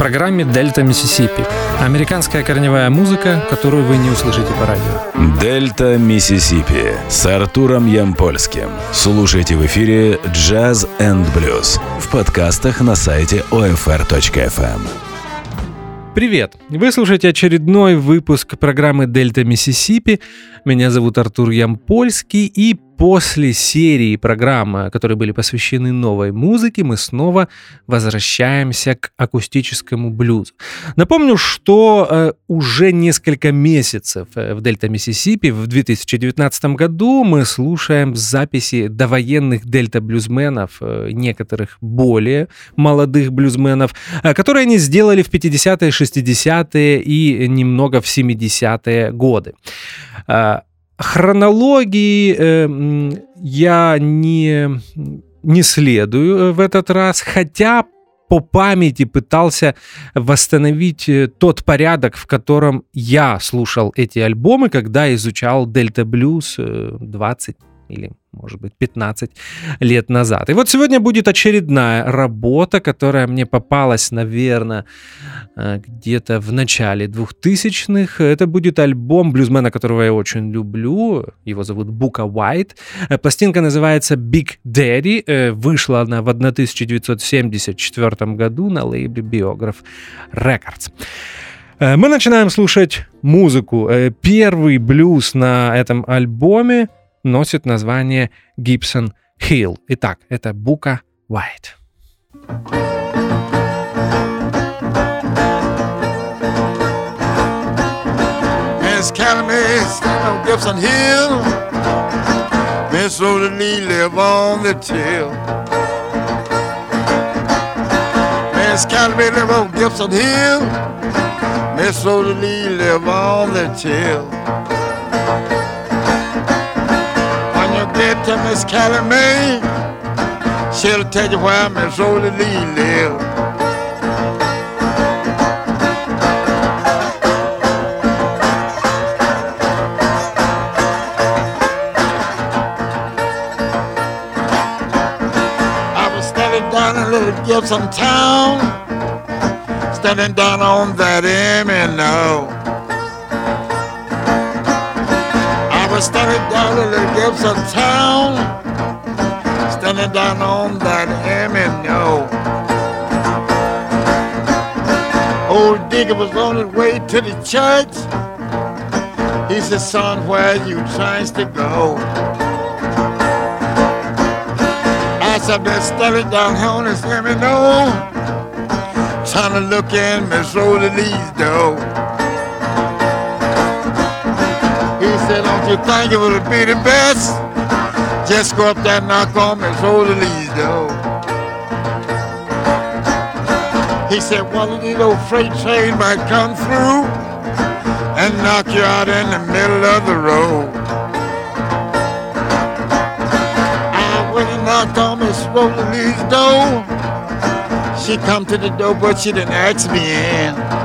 программе «Дельта Миссисипи». Американская корневая музыка, которую вы не услышите по радио. «Дельта Миссисипи» с Артуром Ямпольским. Слушайте в эфире «Джаз энд блюз» в подкастах на сайте OFR.FM. Привет! Вы слушаете очередной выпуск программы «Дельта Миссисипи». Меня зовут Артур Ямпольский, и после серии программ, которые были посвящены новой музыке, мы снова возвращаемся к акустическому блюзу. Напомню, что э, уже несколько месяцев э, в Дельта Миссисипи в 2019 году мы слушаем записи довоенных дельта-блюзменов, э, некоторых более молодых блюзменов, э, которые они сделали в 50-е, 60-е и немного в 70-е годы. Э, Хронологии э, я не, не следую э, в этот раз, хотя по памяти пытался восстановить э, тот порядок, в котором я слушал эти альбомы, когда изучал Дельта Блюз 20 или может быть, 15 лет назад. И вот сегодня будет очередная работа, которая мне попалась, наверное, э, где-то в начале 2000-х. Это будет альбом блюзмена, которого я очень люблю. Его зовут Бука Уайт. Э, пластинка называется Big Daddy. Э, вышла она в 1974 году на лейбле Biograph Records. Мы начинаем слушать музыку. Первый блюз на этом альбоме — носит название Гибсон Хилл. Итак, это Бука Уайт. Miss Calumet stand on Gibson Hill. Miss Rhoda Lee live on the till. Miss Calumet live on Gibson Hill. Miss Rhoda Lee live on the till. Get to Miss Calumet, she'll tell you where Miss Roly Lee live. I was standing down in little Gibson town, standing down on that M and. Standing down in the Gibson town, standing down on that M&O. Old Digger was on his way to the church. He said, son, where you trying to go? I said, been standing down on this M&O, trying to look in Miss Roly Lee's door. Said, don't you think it would be the best? Just go up there and knock on me, roll the Rosalie's door. He said, one of these old freight trains might come through and knock you out in the middle of the road. I went and knocked on Miss Rosalie's door. She come to the door, but she didn't ask me in.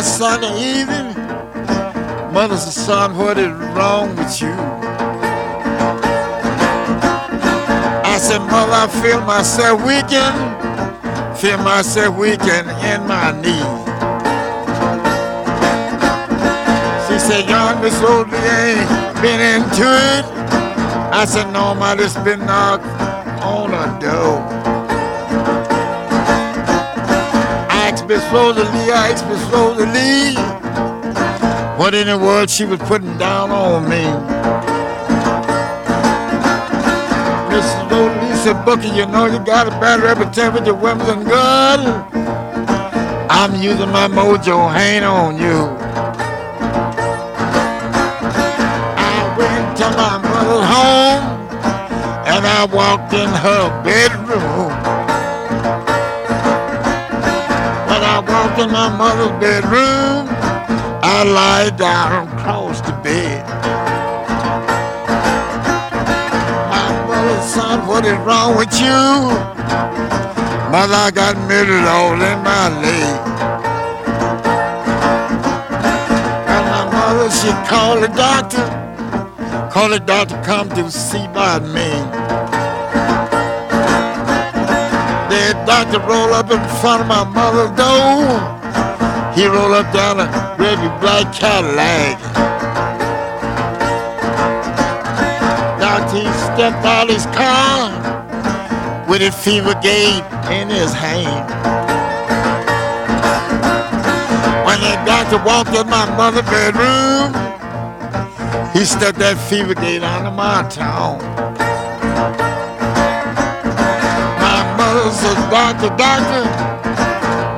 Sunday evening. mother's a son, what is wrong with you? I said, Mother, I feel myself weaken, feel myself weaken in my knee. She said, young Miss Oldie ain't been into it. I said, no, I just been knocked on a door. Miss Rosalie, I asked Miss Rosalie what in the world she was putting down on me. Miss Rosalie said, Bookie, you know you got a bad reputation with your women and. I'm using my mojo hang on you. I went to my mother's home and I walked in her bedroom. In my mother's bedroom. I lie down across the bed. My mother, son, what is wrong with you? Mother, I got middle all in my leg. And my mother, she called the doctor. Called the doctor come to see about me. The doctor rolled up in front of my mother's door. He rolled up down a red and black Cadillac. Doctor, he stepped out his car with a fever gauge in his hand. When the doctor walked in my mother's bedroom, he stuck that fever gauge under my tongue. My mother says, Doctor, doctor,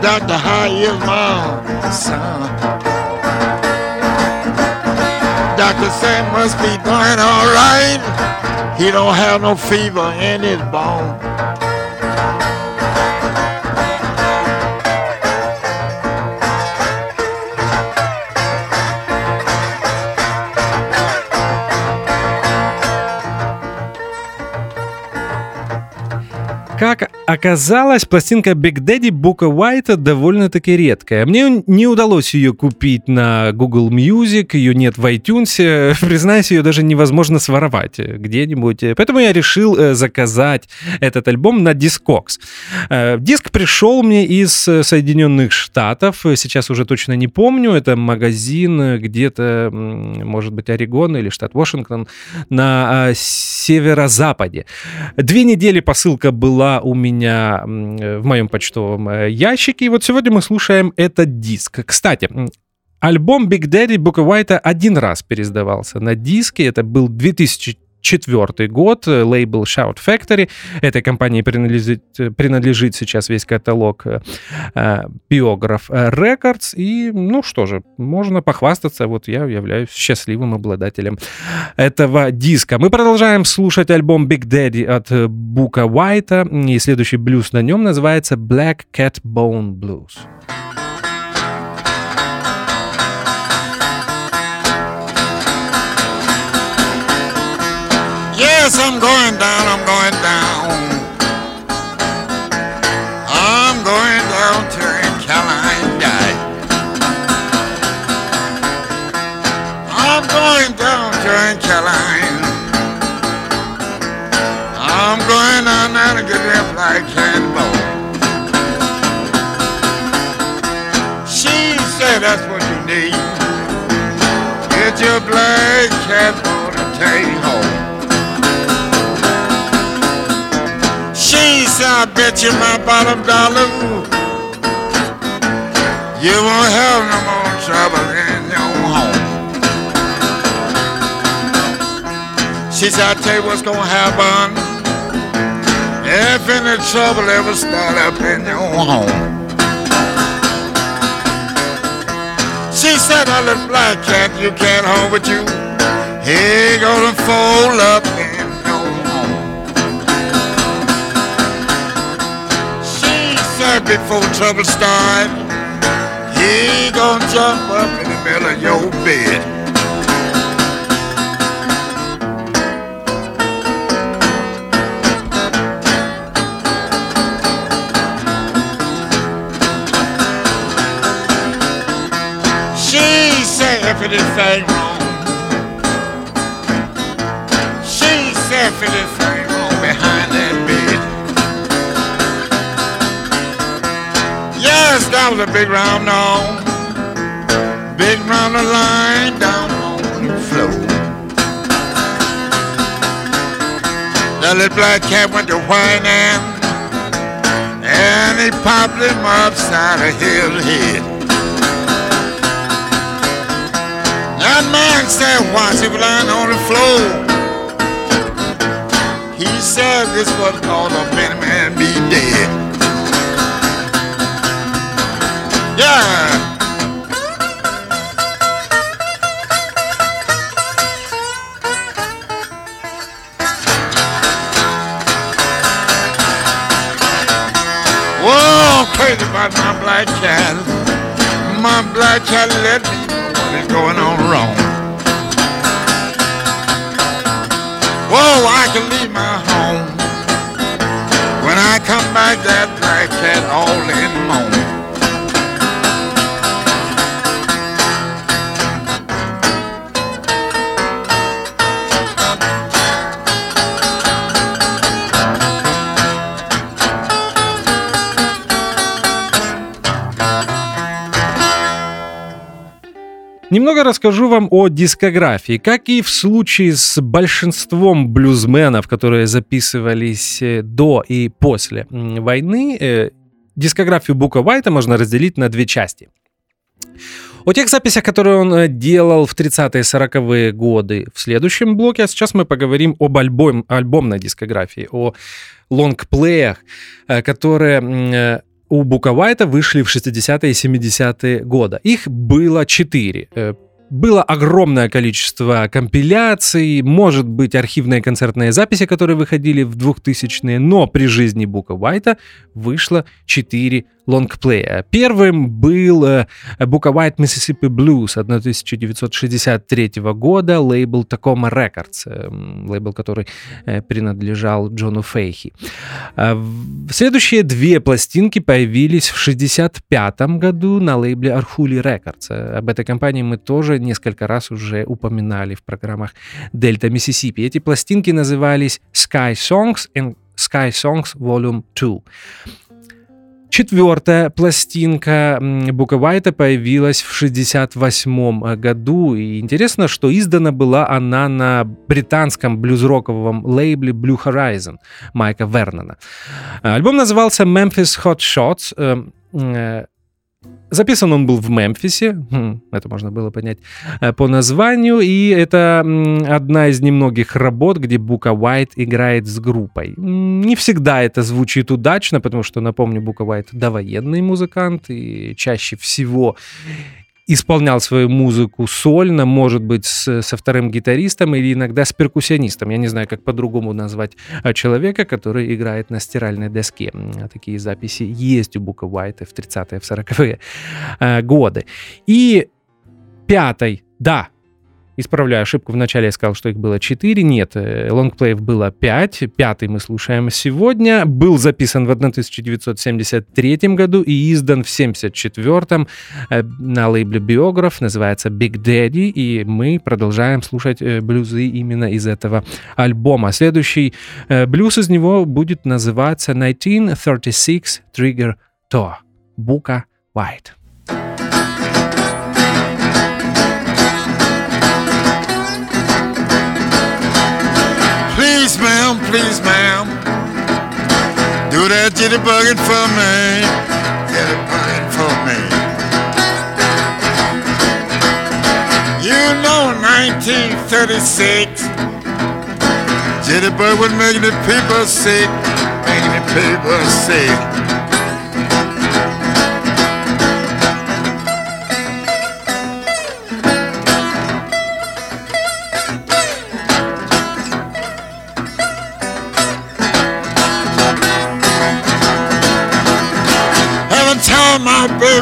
doctor, how is my son? Doctor said must be doing all right. He don't have no fever in his bone. Как оказалось, пластинка Big Daddy Бука Уайта довольно-таки редкая. Мне не удалось ее купить на Google Music, ее нет в iTunes. Признаюсь, ее даже невозможно своровать где-нибудь. Поэтому я решил э, заказать этот альбом на Discogs. Э, диск пришел мне из Соединенных Штатов. Сейчас уже точно не помню. Это магазин где-то, может быть, Орегон или штат Вашингтон на э, северо-западе. Две недели посылка была у меня в моем почтовом э, ящике. И вот сегодня мы слушаем этот диск. Кстати, альбом Big Daddy Бука Уайта один раз пересдавался на диске. Это был 2000 четвертый год, э, лейбл Shout Factory. Этой компании принадлежит, э, принадлежит сейчас весь каталог Biograph Records. И, ну что же, можно похвастаться, вот я являюсь счастливым обладателем этого диска. Мы продолжаем слушать альбом Big Daddy от Бука Уайта, и следующий блюз на нем называется Black Cat Bone Blues. Yes, I'm going down, I'm going down. I'm going down to Carolina. I'm going down to Carolina. I'm going down there to get black cat bone. She said that's what you need. Get your black cat bone and take bet you my bottom dollar you won't have no more trouble in your home. She said, I tell you what's gonna happen if any trouble ever start up in your home. She said, that little black cat you can't hold with you. He gonna fold up Before trouble start, he gonna jump up in the middle of your bed. She said if anything wrong. She said if That was a big round on. Big round of line down on the floor. That little black cat went to whining and he popped him upside of hill head. That man said, watch him lying on the floor. He said this was called a many man be dead. Black cat. My black cat let me know what is going on wrong. Whoa, I can leave my home. When I come back, that black cat all in the Немного расскажу вам о дискографии. Как и в случае с большинством блюзменов, которые записывались э, до и после войны, э, дискографию Бука Уайта можно разделить на две части. О тех записях, которые он э, делал в 30-е 40-е годы в следующем блоке, а сейчас мы поговорим об альбом, альбомной дискографии, о лонгплеях, которые у Буковайта вышли в 60-е и 70-е годы. Их было четыре. Э, было огромное количество компиляций, может быть, архивные концертные записи, которые выходили в 2000-е, но при жизни Бука Уайта вышло 4 лонгплея. Первым был э, Бука White Mississippi Blues 1963 года, лейбл Tacoma Records, э, лейбл, который э, принадлежал Джону Фейхи. Следующие две пластинки появились в 1965 году на лейбле Arhuli Records. Об этой компании мы тоже несколько раз уже упоминали в программах Delta Mississippi. Эти пластинки назывались Sky Songs and Sky Songs Volume 2. Четвертая пластинка Бука Уайта появилась в 1968 э, году. И интересно, что издана была она на британском блюз-роковом лейбле Blue Horizon Майка Вернона. Альбом назывался Memphis Hot Shots. Записан он был в Мемфисе, хм, это можно было понять э, по названию, и это одна из немногих работ, где Бука Уайт играет с группой. Не всегда это звучит удачно, потому что, напомню, Бука Уайт довоенный музыкант, и чаще всего исполнял свою музыку сольно, может быть, с, со вторым гитаристом или иногда с перкуссионистом. Я не знаю, как по-другому назвать а, человека, который играет на стиральной доске. Такие записи есть у Бука Уайта в 30-е, в 40-е э, годы. И пятой, да, Исправляю ошибку, вначале я сказал, что их было 4. Нет, э, лонгплеев было 5. Пятый мы слушаем сегодня. Был записан в 1973 году и издан в 1974 э, на лейбле Биограф. Называется Big Daddy. И мы продолжаем слушать э, блюзы именно из этого альбома. Следующий блюз из него будет называться 1936 Trigger Tour. Бука White. Please, ma'am. Do that jitterbugging for me. Jitterbugging for me. You know 1936. Jitterbug was making the people sick. Making the people sick.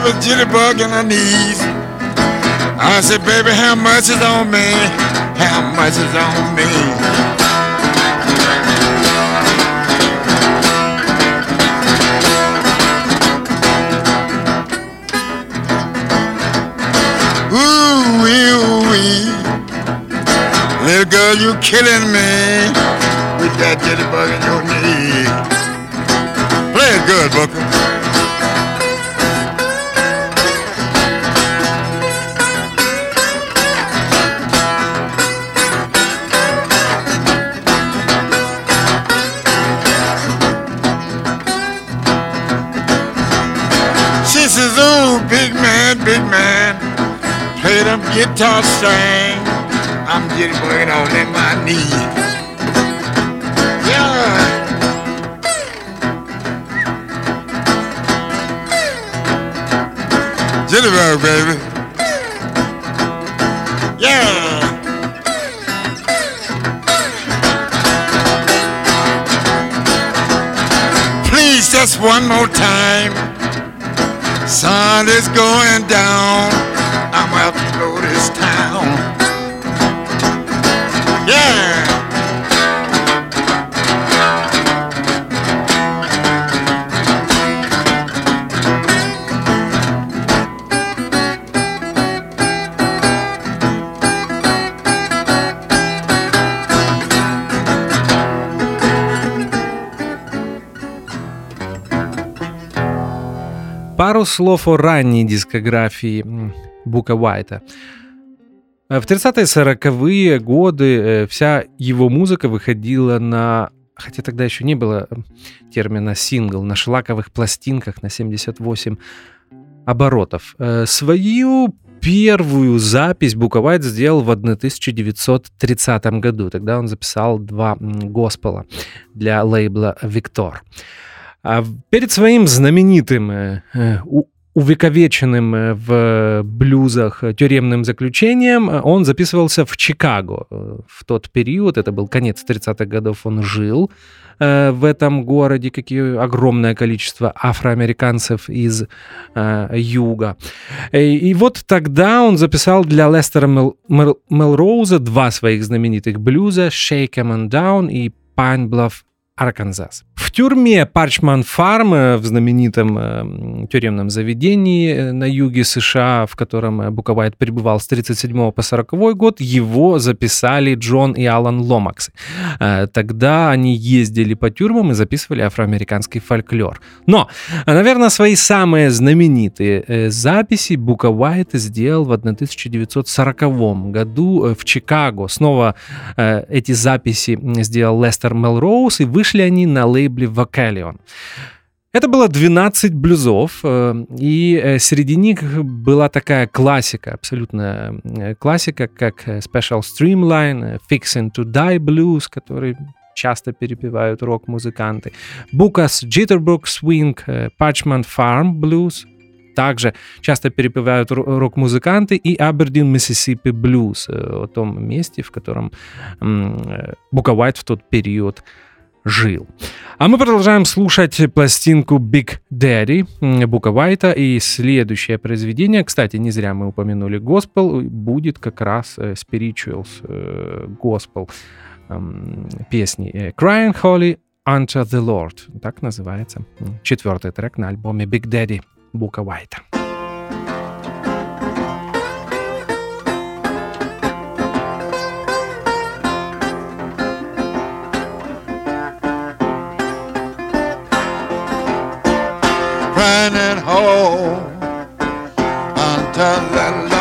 Baby jitterbug in her knees. I said, baby, how much is on me? How much is on me? Ooh, wee, wee. Little girl, you killing me with that jitterbug in your knee. Play it good, Booker. Man, play them guitar string. I'm getting working on in my knee. Yeah. Jitterbug, baby. Yeah. Please, just one more time. Sun is going down. I'm out to blow this town. Пару слов о ранней дискографии Бука Уайта. Э, в 30-е 40-е годы э, вся его музыка выходила на хотя тогда еще не было термина сингл, на шлаковых пластинках на 78 оборотов. Свою первую запись Буковайт сделал в 1930 году. Тогда он записал два госпела для лейбла «Виктор». А перед своим знаменитым э, э, увековеченным э, в блюзах тюремным заключением, он записывался в Чикаго. В тот период, это был конец 30-х годов, он жил в этом городе, какие огромное количество афроамериканцев из э, юга. И, и вот тогда он записал для Лестера Мел, Мел, Мелроуза два своих знаменитых блюза «Shake 'em on Down» и «Pine Bluff Арканзас. Тюрьме Парчман Фарм, э, в знаменитом э, тюремном заведении э, на юге США, в котором Буковайт пребывал с 37 по 40 год, его записали Джон и Алан Ломаксы. Тогда они ездили по тюрьмам и записывали афроамериканский фольклор. Но, наверное, свои самые знаменитые записи Буковайт сделал в 1940 году в Чикаго. Снова эти записи сделал Лестер Мелроуз, и вышли они на лейбле Vocalion. Это было 12 блюзов, э, и э, среди них была такая классика, абсолютно э, классика, как Special Streamline, Fixing to Die Blues, который часто перепевают рок-музыканты, Букас Jitterbug Swing, Parchment Farm Blues, также часто перепевают рок-музыканты, и Абердин, Миссисипи Блюз, о том месте, в котором Бука Уайт в тот период жил. А мы продолжаем слушать пластинку Big Daddy Бука Вайта. И следующее произведение, кстати, не зря мы упомянули госпел, будет как раз э, Spirituals э, эм, песни э, Crying Holy Unto the Lord. Так называется четвертый трек на альбоме Big Daddy Бука Вайта. At home. Until the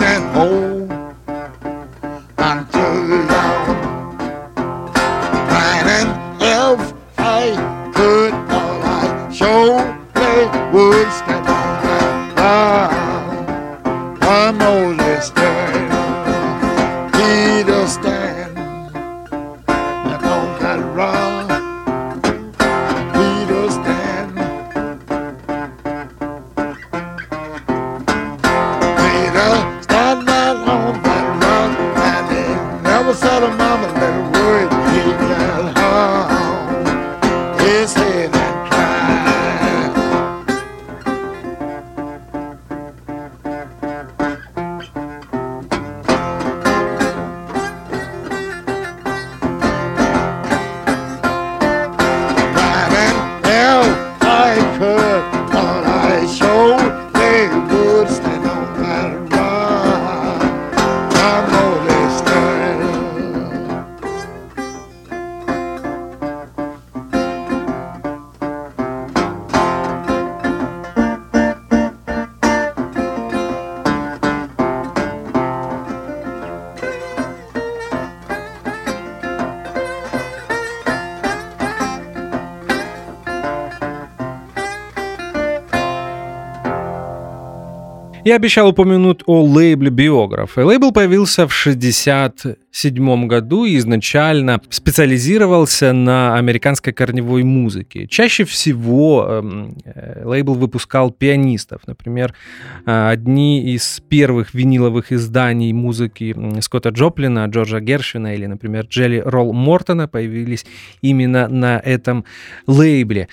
and until Я обещал упомянуть о лейбле «Биограф». Лейбл появился в 1967 году и изначально специализировался на американской корневой музыке. Чаще всего эм, э, лейбл выпускал пианистов. Например, э, одни из первых виниловых изданий музыки Скотта Джоплина, Джорджа Гершвина или, например, Джелли Ролл Мортона появились именно на этом лейбле.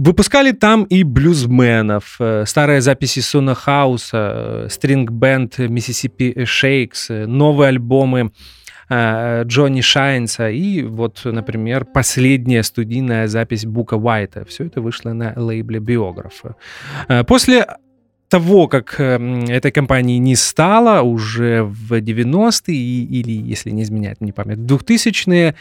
Э, Выпускали там и блюзменов, э, старые записи Сона Хауса, стринг-бенд Миссисипи Шейкс, новые альбомы э, Джонни Шайнса и вот, например, последняя студийная запись Бука Уайта. Все это вышло на лейбле биографа. Э, после того, как эм, этой компании не стало уже в 90-е или, если не изменяет мне память, 2000-е,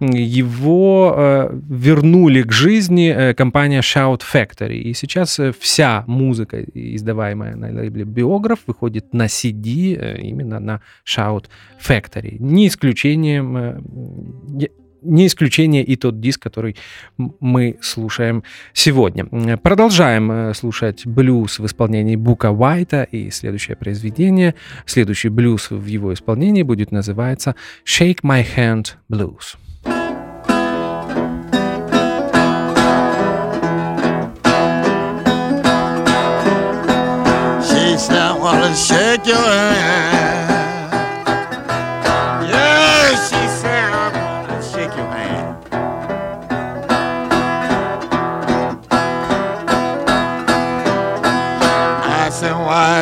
его э, вернули к жизни э, компания Shout Factory. И сейчас э, вся музыка, издаваемая на лейбле Биограф, выходит на CD именно на Shout Factory. Не исключением не исключение и тот диск, который мы слушаем сегодня. Продолжаем э, слушать блюз в исполнении Бука Уайта, и следующее произведение, следующий блюз в его исполнении будет называться «Shake My Hand Blues». shake your hand.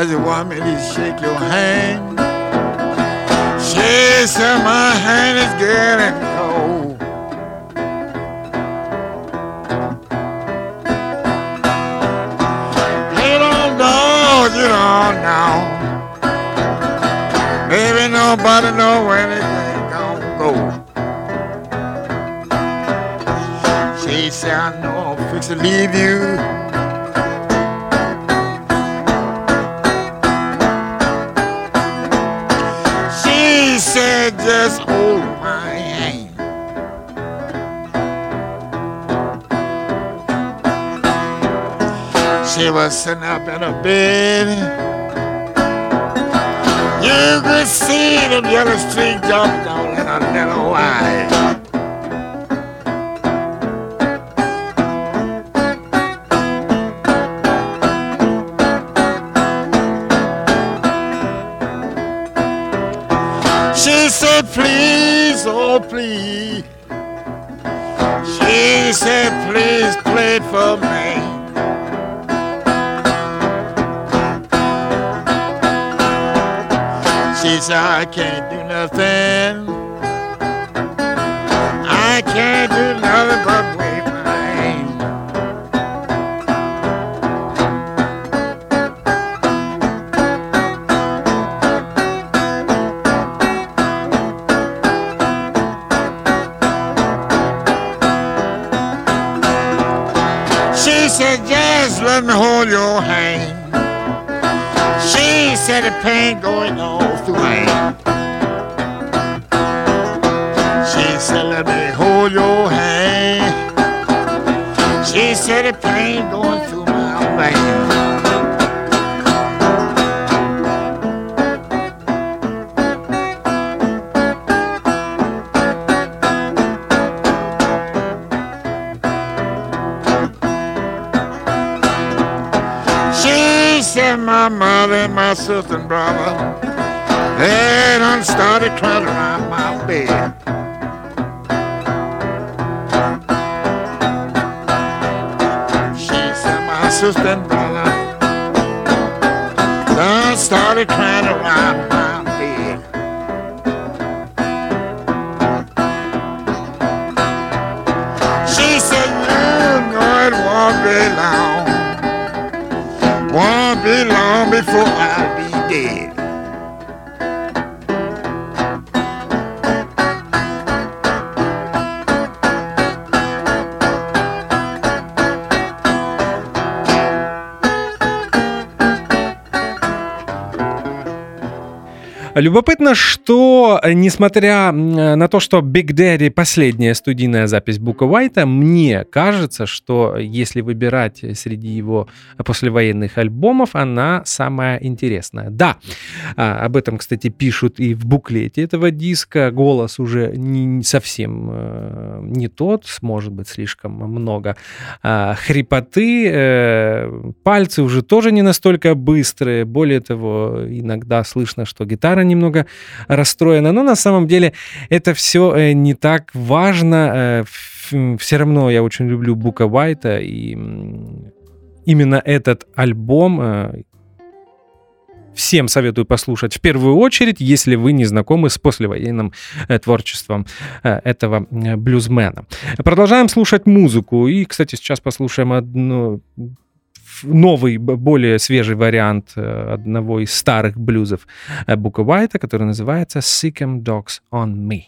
You want me to shake your hand. She said my hand is getting cold. You don't know, you don't know. Baby, nobody know when it gonna go. She said, I know I'm fixing to leave you. Just hold my hand. She was sitting up in a bed. You could see the yellow streak jumping down in a little white. Said, please, oh please. She said, please play for me. She said, I can't do nothing. Let me hold your hand. She said the pain going off the way. She said, let me hold your hand. She said the pain going through my veins. And brother. They done started crying around my bed. She said my sister and brother done started crying around my bed. She said, you know it won't be long won't be long before I'll be Любопытно, что, э, несмотря на то, что Big Daddy последняя студийная запись Бука Уайта, мне кажется, что если выбирать среди его послевоенных альбомов, она самая интересная. Да, а, об этом, кстати, пишут и в буклете этого диска. Голос уже не совсем э, не тот, может быть, слишком много а, хрипоты, э, пальцы уже тоже не настолько быстрые. Более того, иногда слышно, что гитара немного расстроена. Но на самом деле это все э, не так важно. Все равно я очень люблю Бука Уайта и именно этот альбом всем советую послушать в первую очередь, если вы не знакомы с послевоенным э, творчеством э, этого э, блюзмена. Продолжаем слушать музыку. И, кстати, сейчас послушаем одну новый, более свежий вариант одного из старых блюзов Бука Уайта, который называется «Sick Em Dogs on Me».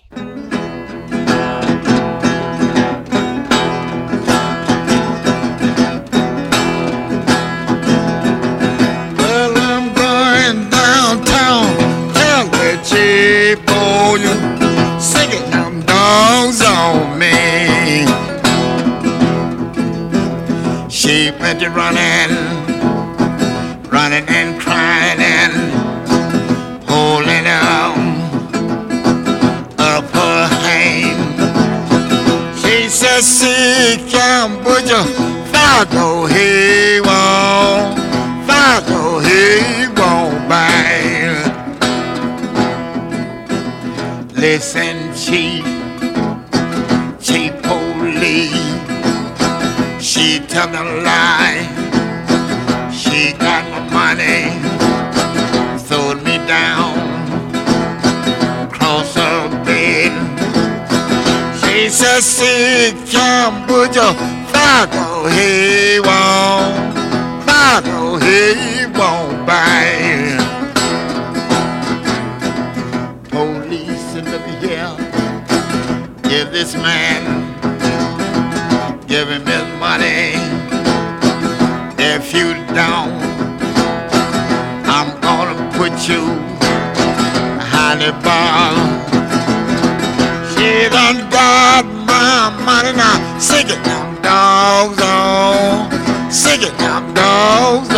went running, running "See, Cambodia, Fago, he won't, Fago, he won't buy." Police, look here, give this man give him his money. If you don't, I'm gonna put you behind the bar. She done got. Sick it, dogs on. Sick it, dogs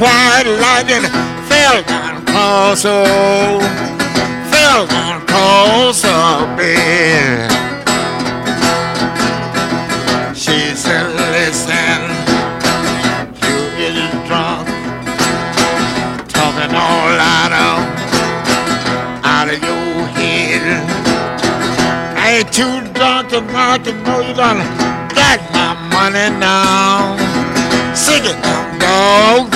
white lightning fell down across oh, fell down across her bed. She said, listen, you is drunk, talking all out of, out of your head. I ain't too drunk to not to know you done got my money now. Sing it now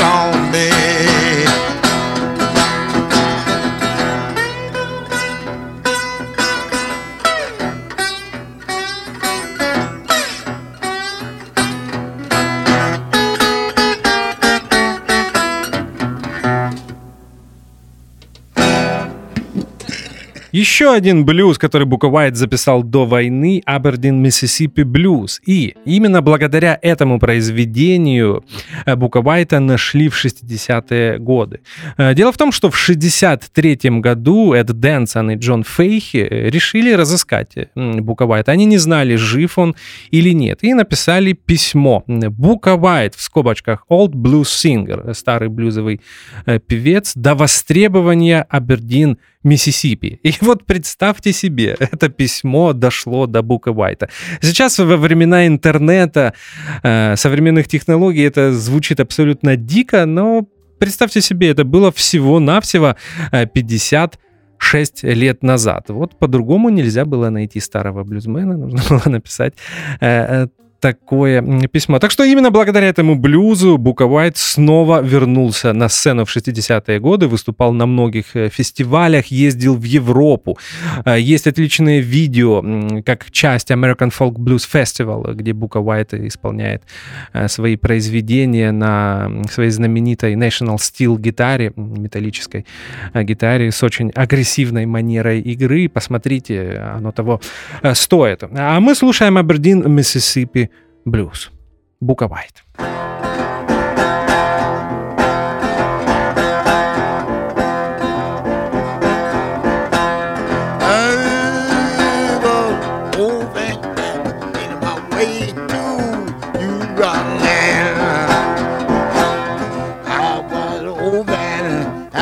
Еще один блюз, который Бука Уайт записал до войны, Абердин, Миссисипи блюз. И именно благодаря этому произведению э, Бука Уайта нашли в 60-е годы. Э, дело в том, что в 63 году Эд Дэнсон и Джон Фейхи э, решили разыскать Бука Уайта. Они не знали, жив он или нет. И написали письмо. Бука Уайт, в скобочках, Old Blues Singer, старый блюзовый певец, до востребования Абердин Миссисипи. И вот представьте себе, это письмо дошло до Бука Уайта. Сейчас во времена интернета, э, современных технологий это звучит абсолютно дико, но представьте себе, это было всего-навсего 56 лет назад. Вот по-другому нельзя было найти старого блюзмена, нужно было написать такое письмо. Так что именно благодаря этому блюзу Бука Уайт снова вернулся на сцену в 60-е годы, выступал на многих э, фестивалях, ездил в Европу. Э, есть отличные видео, как часть American Folk Blues Festival, где Бука Уайт исполняет э, свои произведения на своей знаменитой National Steel гитаре, металлической гитаре с очень агрессивной манерой игры. Посмотрите, оно того стоит. А мы слушаем Абердин, Миссисипи Blues, Bukka White.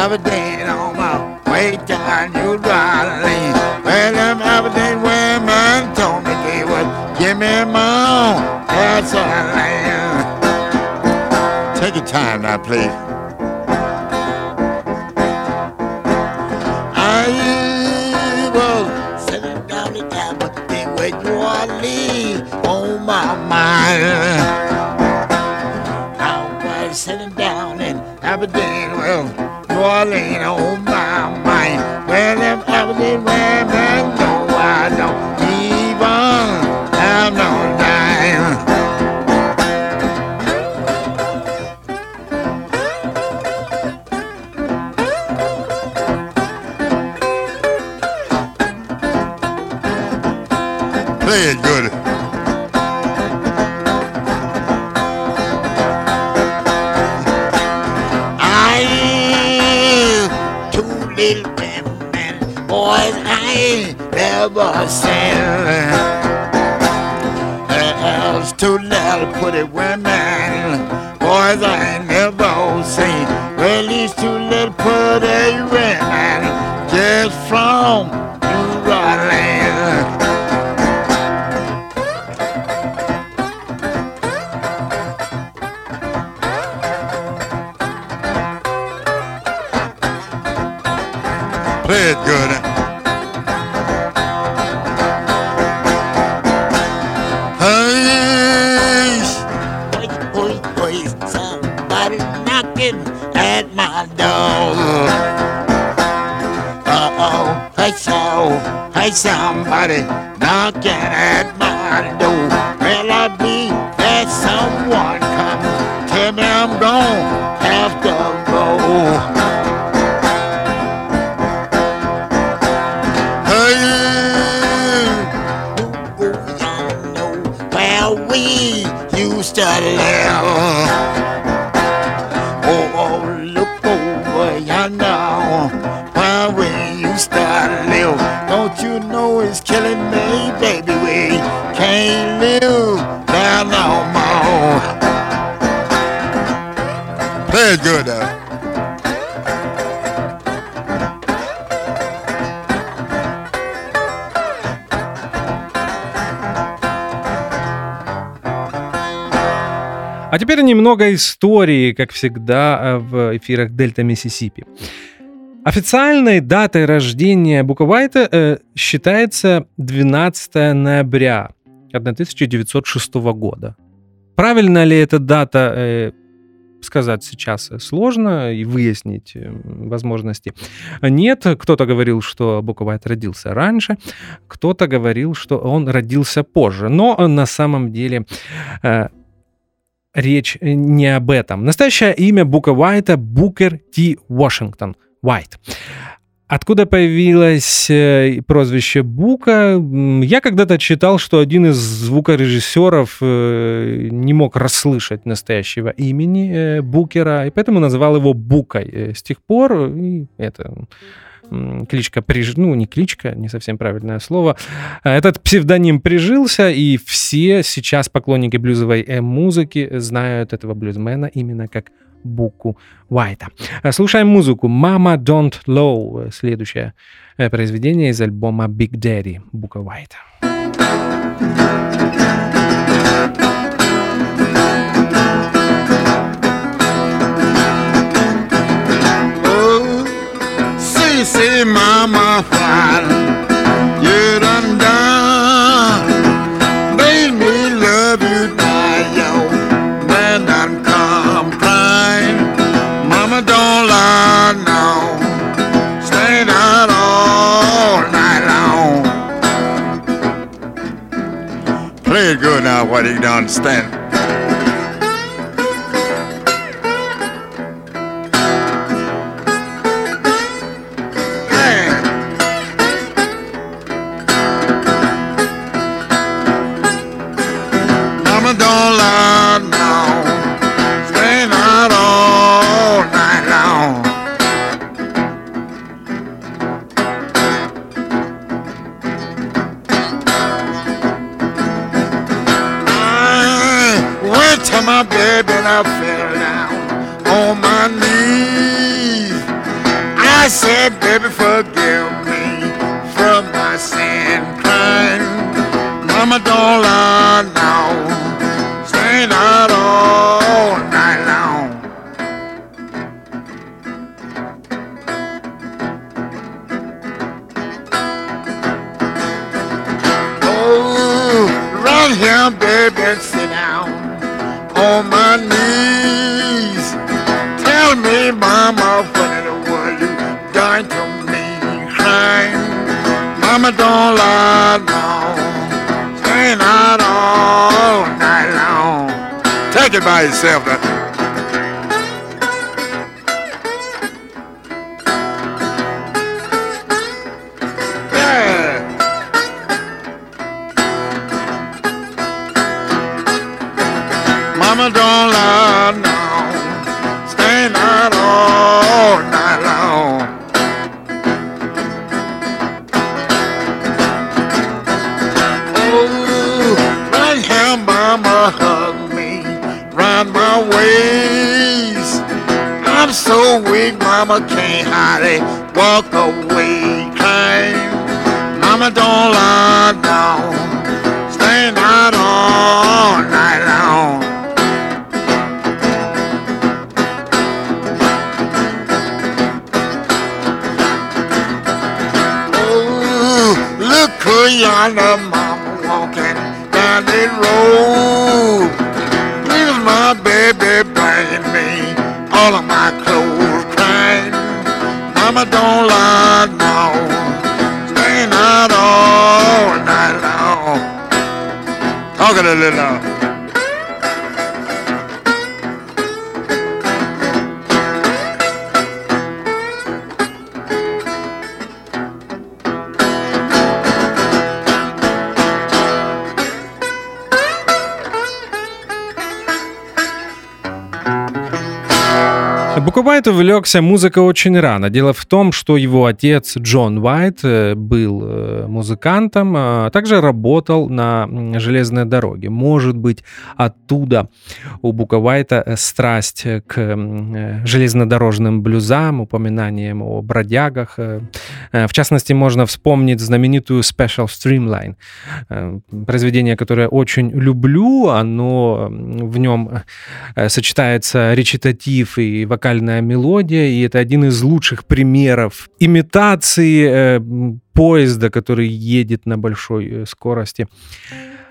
have a day. Time now, please. I was oh, sitting down the table with New Orleans on my mind. I was sitting down in Aberdeen, well, New Orleans on my mind. Well, them Aberdeen little women, boys I ain't never seen. There's two little pretty women, boys I ain't never seen. Well, these two little pretty women just from It good. Hey, somebody knocking at немного истории, как всегда, э, в эфирах Дельта Миссисипи. Официальной датой рождения Бука Уайта э, считается 12 ноября 1906 года. Правильно ли эта дата, э, сказать сейчас сложно и выяснить э, возможности. Нет, кто-то говорил, что Бука Уайт родился раньше, кто-то говорил, что он родился позже. Но на самом деле э, речь не об этом. Настоящее имя Бука Уайта Букер Т. Вашингтон Уайт. Откуда появилось э, прозвище Бука? Я когда-то читал, что один из звукорежиссеров э, не мог расслышать настоящего имени э, Букера, и поэтому называл его Букой. Э, С тех пор э, это кличка приж... ну не кличка, не совсем правильное слово. А Этот псевдоним прижился, и все сейчас поклонники блюзовой музыки знают этого блюзмена именно как Буку Уайта. А, Слушаем музыку «Mama Don't Low», следующее э, произведение из альбома Big Daddy Бука Уайта. Say, Mama, what you done me love you, crying. Mama, don't lie now. Staying out all night long. Play it good now, what you done stand. My bed and I fell down on my knees. I said, baby, forgive me from my sin crime. Mama, don't lie by myself. Mama can't hardly walk away crying. Mama don't lie now, staying out all night long. Oh, look who yonder mama walking down the road. Here's my baby bringing me all of my clothes. Mama don't lie now, staying out all night long. Talking a little Букабайт увлекся музыкой очень рано. Дело в том, что его отец Джон Уайт э, был э, музыкантом, а также работал на железной дороге. Может быть, оттуда у Букабайта э, страсть к железнодорожным блюзам, упоминаниям о бродягах. В частности, можно вспомнить знаменитую Special Streamline, произведение, которое очень люблю. Оно в нем сочетается речитатив и вокальная мелодия, и это один из лучших примеров имитации э, поезда, который едет на большой э, скорости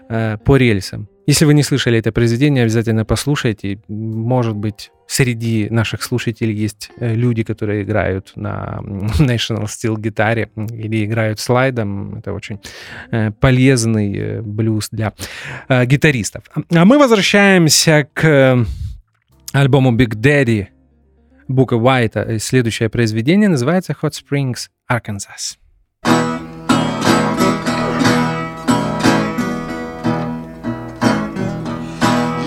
э, по рельсам. Если вы не слышали это произведение, обязательно послушайте. Может быть, среди наших слушателей есть э, люди, которые играют на National Steel гитаре или играют слайдом. Это очень э, полезный блюз для гитаристов. А мы возвращаемся к альбому Big Daddy Бука Уайта. Следующее произведение называется Hot Springs, Arkansas.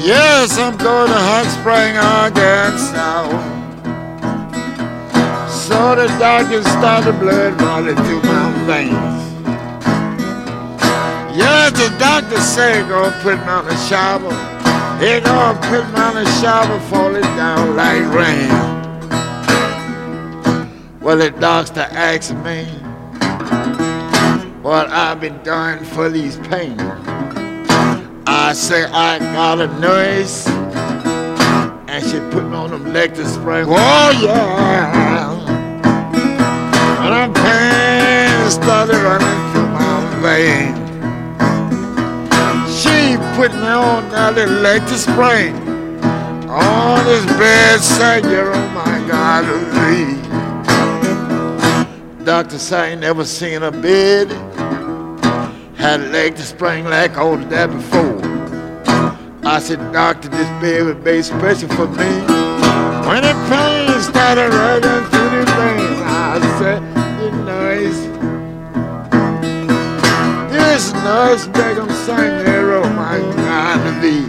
Yes, I'm going to Hot Spring, Arkansas. So the doctor started blood running through my veins. Yes, the doctor said gonna put me on a shower. He gonna put me on a shower, falling down like rain. Well, the doctor asked me what I've been doing for these pains. I say I got a nurse, and she put me on them electric spring. Oh yeah, When I'm pain started running through my veins. She put me on that electric spring. On this bed, said, oh my God, leave. Doctor said, never seen a bed had a leg to spring like all of that before. I said, Doctor, this bed was made special for me. When the pain started running through the veins, I said, you noise. This nurse make them sing there, oh my God, to be.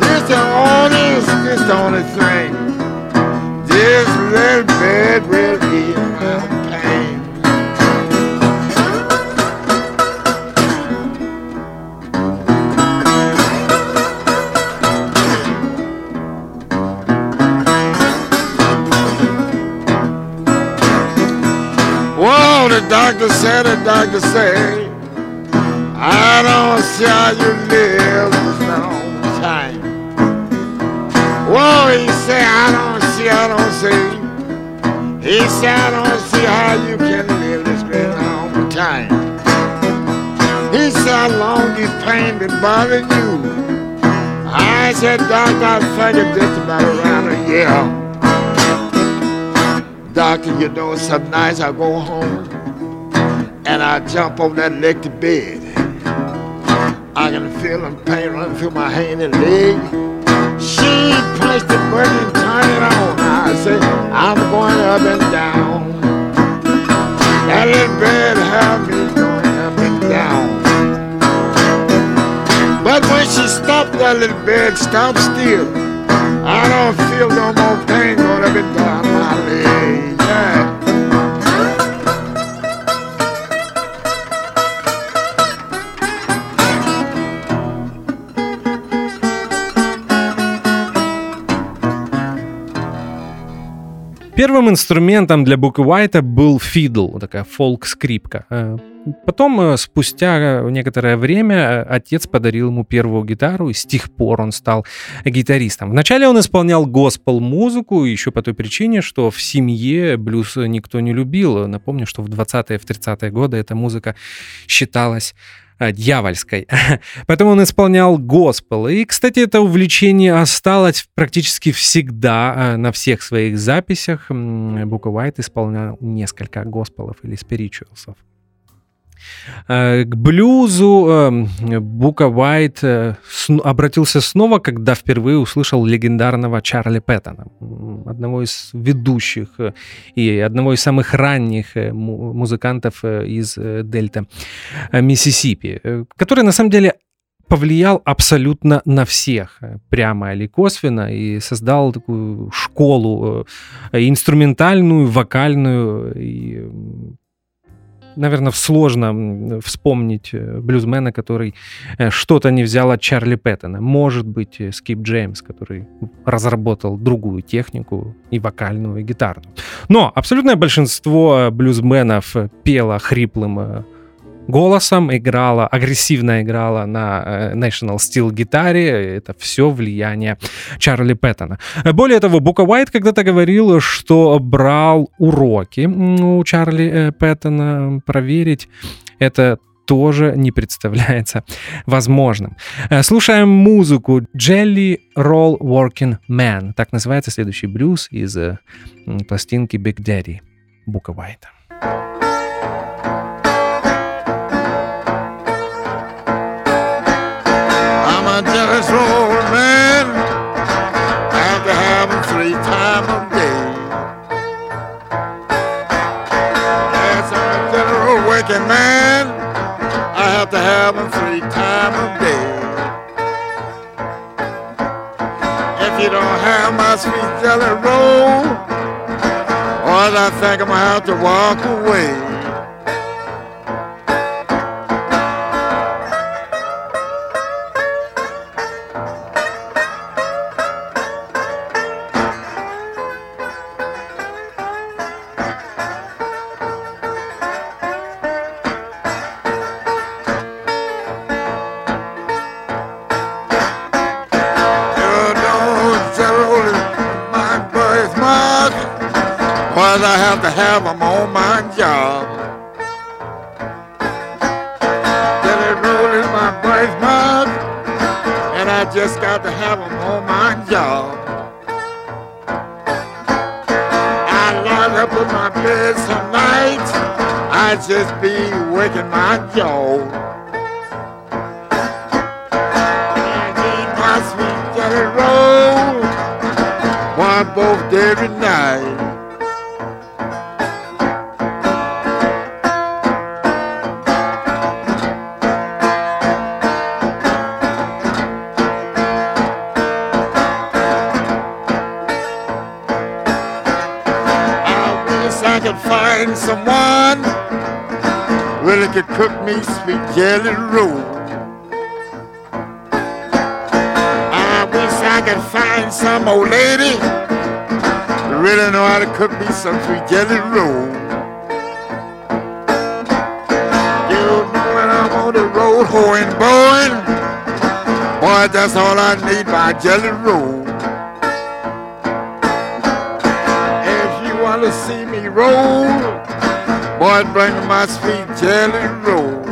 This the only, this the only thing. This little bed will be my pain. Whoa, the doctor said, the doctor said, I don't see how you live this long time. Whoa, he said, I don't I don't see. He said, I don't see how you can live this very long time. He said, how long this pain been bothering you? I said, doctor, I figured just about around a year. Doctor, you know something nice, I go home and I jump on that electric bed. I can feel the pain running through my hand and leg. The button and it on. I said, I'm going up and down. That little bed had me going up and down. But when she stopped that little bed, stopped still. I don't feel no more pain going up and down my leg. Первым инструментом для Бука Уайта был фидл, такая фолк-скрипка. Э, потом, э, спустя некоторое время, э, отец подарил ему первую гитару, и с тех пор он стал гитаристом. Вначале он исполнял госпел-музыку, еще по той причине, что в семье блюз никто не любил. Напомню, что в 20-е, в 30-е годы эта музыка считалась дьявольской. Поэтому он исполнял госпел. И, кстати, это увлечение осталось практически всегда э, на всех своих записях. Бука Уайт исполнял несколько госпелов или спиричуэлсов. Э, к блюзу эм, Бука Уайт э, обратился снова, когда впервые услышал легендарного Чарли Пэттона, одного из ведущих э, и одного из самых ранних музыкантов из Дельта Миссисипи, который на самом деле повлиял абсолютно на всех, прямо или косвенно, и создал такую школу инструментальную, вокальную, и наверное, сложно вспомнить э, блюзмена, который э, что-то не взял от Чарли Пэттона. Может быть, э, Скип Джеймс, который разработал другую технику и вокальную, и гитарную. Но абсолютное большинство блюзменов пело хриплым голосом, играла, агрессивно играла на э, National Steel гитаре. Это все влияние Чарли Пэттона. Более того, Бука Уайт когда-то говорил, что брал уроки у Чарли э, Пэттона проверить это тоже не представляется возможным. Э, слушаем музыку Jelly Roll Working Man. Так называется следующий блюз из пластинки Big Daddy Бука Уайта. Jealous old man after having three times a day. As a general working man, I have to have them three times a day. If you don't have my sweet jelly roll, or I think I'm gonna have to walk away. Have them on my job. Jelly roll in my wife's mouth, and I just got to have them on my job. I lie up in my bed some nights, I just be waking my jaw. I need my sweet jelly roll, one both every night. Could cook me sweet jelly roll. I wish I could find some old lady really know how to cook me some sweet jelly roll. You know when I'm on the road hoeing, bowing, boy, that's all I need, my jelly roll. If you want to see me roll, boy, bring my sweet jelly roll.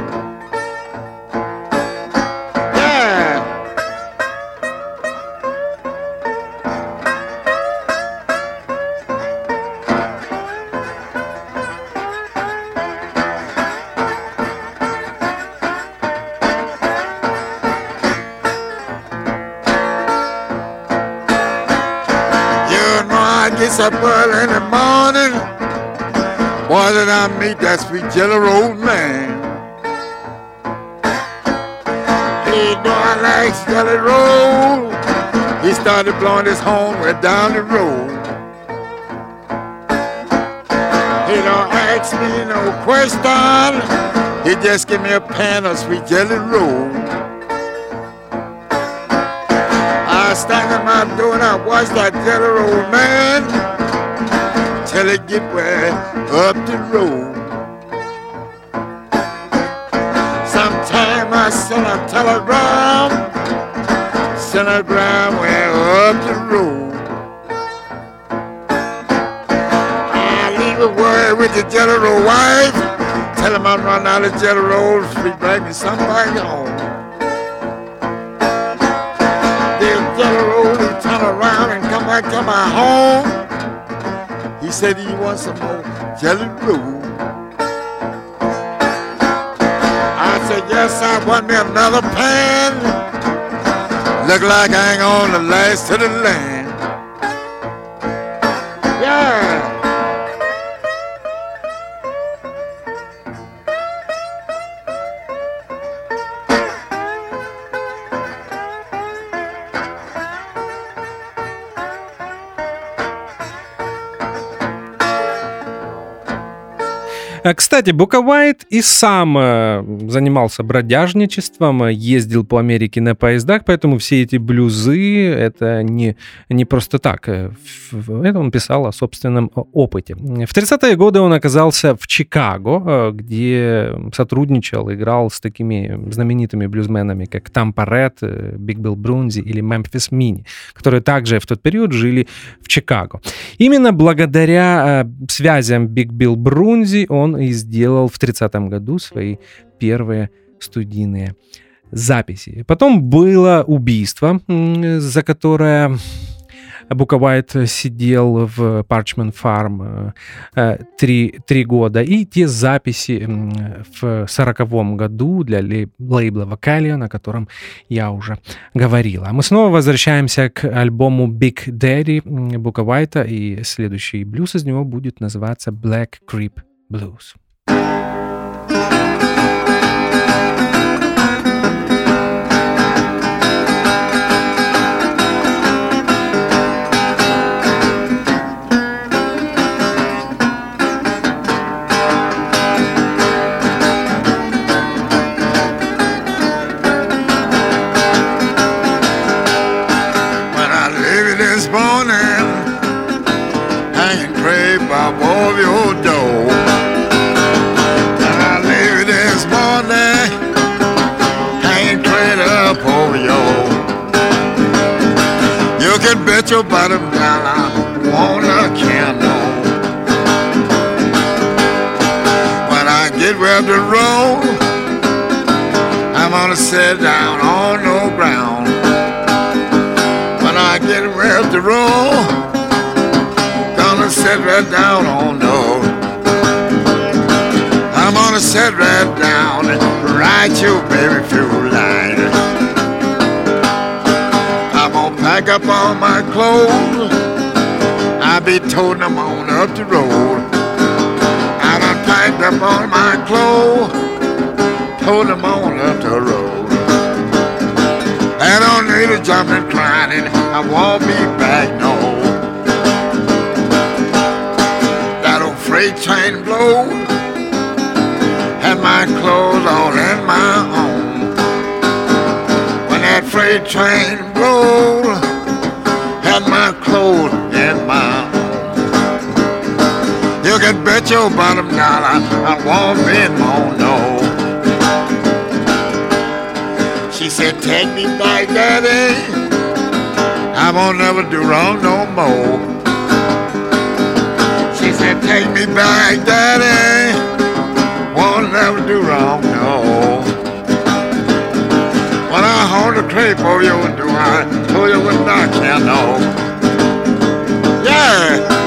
I meet that sweet jelly roll man. He know I like jelly roll. He started blowing his horn right down the road. He don't ask me no question. He just give me a pan of sweet jelly roll. I stand at my door and I watch that jelly roll man till he get way up the road. Sometime I send a telegram, send a gram way up the road. I leave a word with the roll wife, tell him I run out of rolls, we bring me somebody home. Then jelly roll, he turn around and come back to my home. He said he wants some more jelly roll. I said, yes, I want me another pan. Look like I ain't on the last to the land. Кстати, Бука Уайт и сам э, занимался бродяжничеством, э, ездил по Америке на поездах, поэтому все эти блюзы — это не, не просто так. Э, Это он писал о собственном о- опыте. В 30-е годы он оказался в Чикаго, э, где сотрудничал, играл с такими знаменитыми блюзменами, как Там Парет, э, Биг Билл Брунзи или Мемфис Мини, которые также в тот период жили в Чикаго. Именно благодаря э, связям Биг Билл Брунзи он и сделал в 30 году свои первые студийные записи. Потом было убийство, за которое Бука Уайт сидел в Parchment Farm э, три, три года. И те записи в сороковом году для лей- лейбла Vocalion, о котором я уже говорил. А мы снова возвращаемся к альбому Big Daddy Уайта, и следующий блюз из него будет называться Black Creep Blues. put your bottom down. I wanna count on. When I get ready to roll, I'm gonna sit down on no ground. When I get ready to roll, gonna sit right down on no. I'm gonna sit right down and write you, baby through line. Pack up all my clothes. I'll be toting them on up the road. I done packed up all my clothes, toting them on up the road. I don't need a jumping crying, I won't be back no. That old freight train blows, and my clothes all in my home. When that freight train blows, and my clothes and my. You can bet your bottom dollar I won't be more no. She said, take me back, daddy. I won't never do wrong no more. She said, take me back, daddy. Won't never do wrong no. When I hold a crepe for oh, you and do I told you what I can't know. Yeah.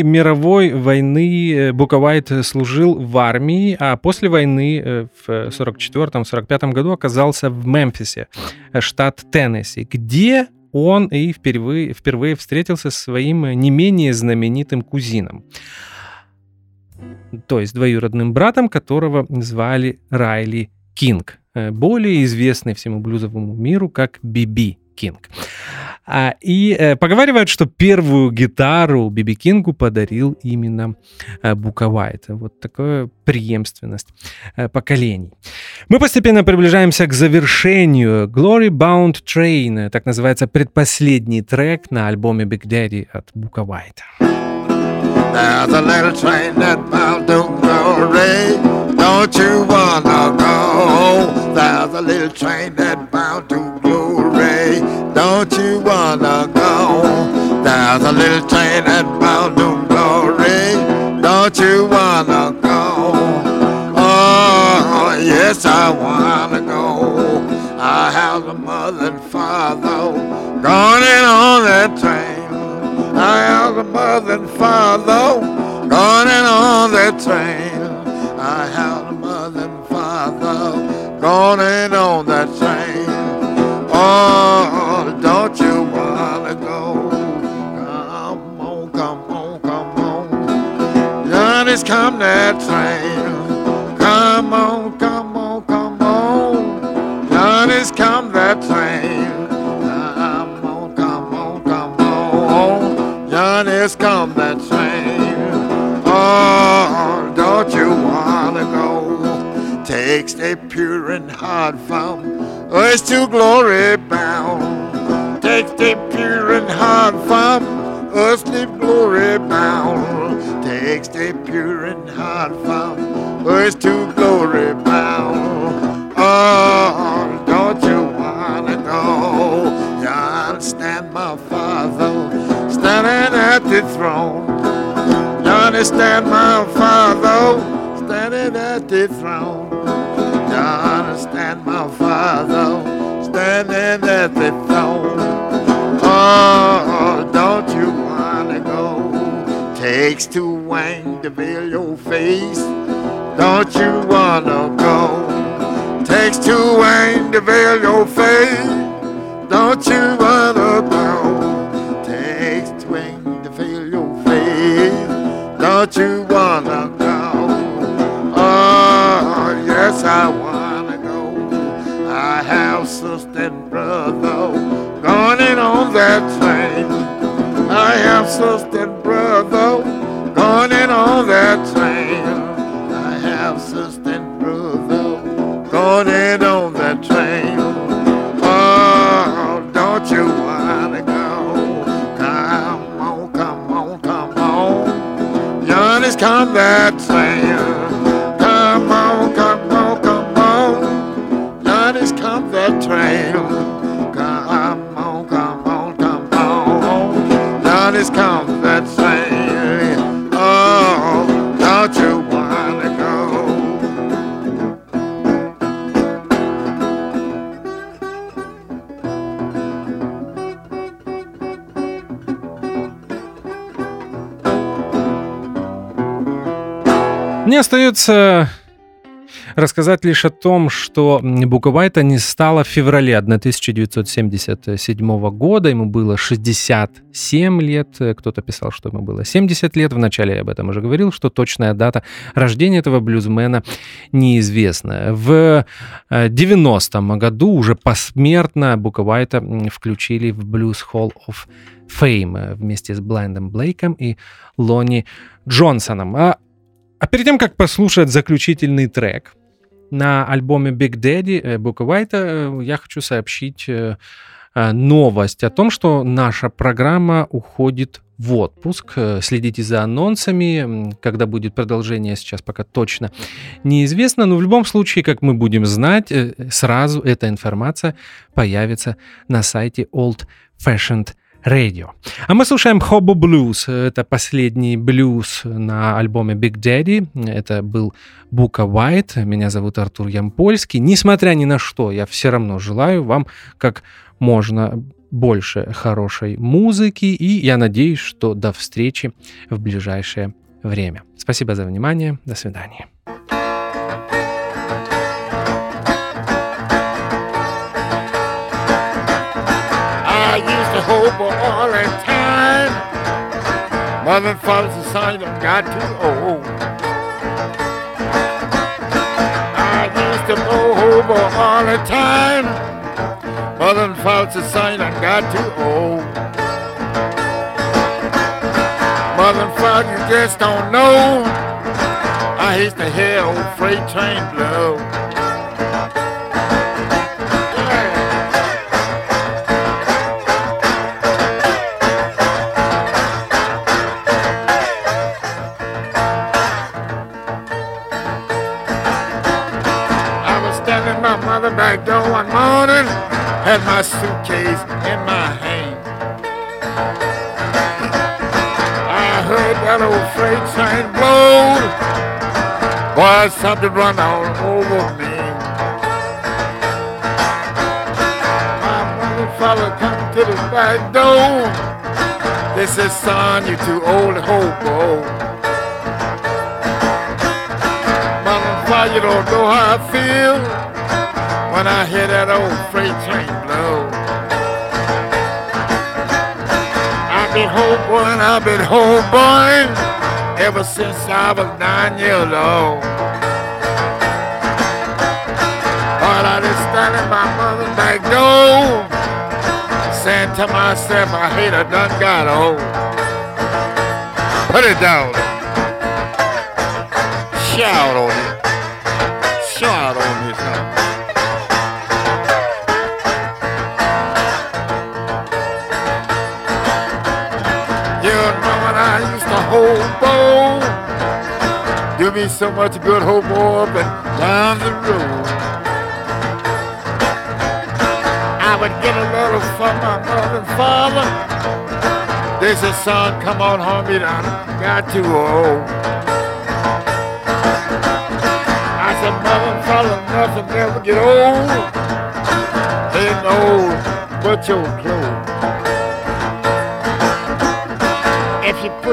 Второй мировой войны э, Буковайт служил в армии, а после войны э, в 1944-1945 году оказался в Мемфисе, э, штат Теннесси, где он и впервые, впервые встретился со своим не менее знаменитым кузином. То есть двоюродным братом, которого звали Райли Кинг, более известный всему блюзовому миру как Биби Кинг. А, и э, поговаривают, что первую гитару Биби Кингу подарил именно э, Бука Уайт. Вот такая преемственность э, поколений. Мы постепенно приближаемся к завершению. Glory Bound Train, э, так называется предпоследний трек на альбоме Big Daddy от Бука Уайта. There's a little train that bound to glory. Don't you wanna go? There's a little train that bound to Don't you wanna go? There's a little train bound to glory. Don't you wanna go? Oh, yes, I wanna go. I have a mother and father gone in on that train. I have a mother and father gone in on that train. I have a mother and father gone in on that train. Oh, don't you wanna go? Come on, come on, come on. Johnny's come that train. Come on, come on, come on. Johnny's come that train. Come on, come on, come on. Johnny's come that train. Oh, don't you wanna go? Takes a pure and hard from us to glory bound. Takes a pure and hard from us to glory bound. Takes a pure and hard from us to glory bound. Oh, don't you wanna go? You understand my father standing at the throne. You understand my father standing at the throne. Understand my father standing at the throne. Oh, don't you wanna go? Takes two wang to veil your face. Don't you wanna go? Takes two wang to veil your face. Don't you wanna go? Takes two wang to veil your face. Don't you wanna go. and brother going on that train. I have sister and brother going on that train. I have sister and brother going on that train. Oh, don't you wanna go? Come on, come on, come on. Johnny's come that train. Остается рассказать лишь о том, что Бука Уайта не стало в феврале 1977 года. Ему было 67 лет. Кто-то писал, что ему было 70 лет. Вначале я об этом уже говорил, что точная дата рождения этого блюзмена неизвестна. В э, 90-м году уже посмертно м, включили в Blues Hall of Fame э, вместе с Блайндом Блейком и Лонни Джонсоном. А а перед тем, как послушать заключительный трек на альбоме Big Daddy э, Бука Уайта, э, я хочу сообщить э, новость о том, что наша программа уходит в отпуск. Следите за анонсами, когда будет продолжение, сейчас пока точно неизвестно, но в любом случае, как мы будем знать, сразу эта информация появится на сайте Old Fashioned Radio. А мы слушаем Hobo Blues. Это последний блюз на альбоме Big Daddy. Это был Бука White. Меня зовут Артур Ямпольский. Несмотря ни на что, я все равно желаю вам как можно больше хорошей музыки. И я надеюсь, что до встречи в ближайшее время. Спасибо за внимание. До свидания. To hope all the time. Mother and father's a sign done got too old. I used to go hope all the time. Mother and father's a sign done got too old. Mother and father, you just don't know. I used to hear old freight train blow. Had my suitcase in my hand. I heard that old freight train blow. Boy, something run all over me. My mother father come to the back door. They said, son, you too old to hobo. Mama you don't know how I feel when I hear that old freight train been hobo I've been hoboing ever since I was nine years old. But I just stand in my mother's back door, saying to myself, I hate I done got old. Put it down. Shout on it. Shout on this. Me so much good hobo up and down the road. I would get a little from my mother and father. They said, son, come on home, done got too old. I said, mother and father, nothing never get old. Ain't old but your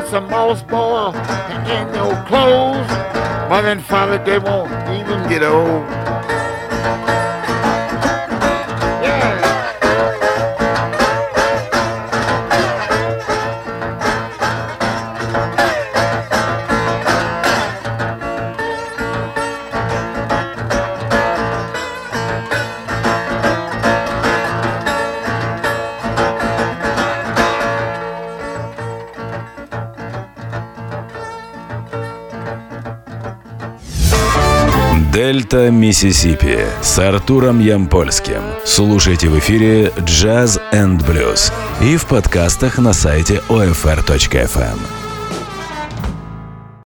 put some moss ball in your clothes, mother and father, they won't even get old. Миссисипи с Артуром Ямпольским. Слушайте в эфире Jazz and Blues и в подкастах на сайте OFR.FM.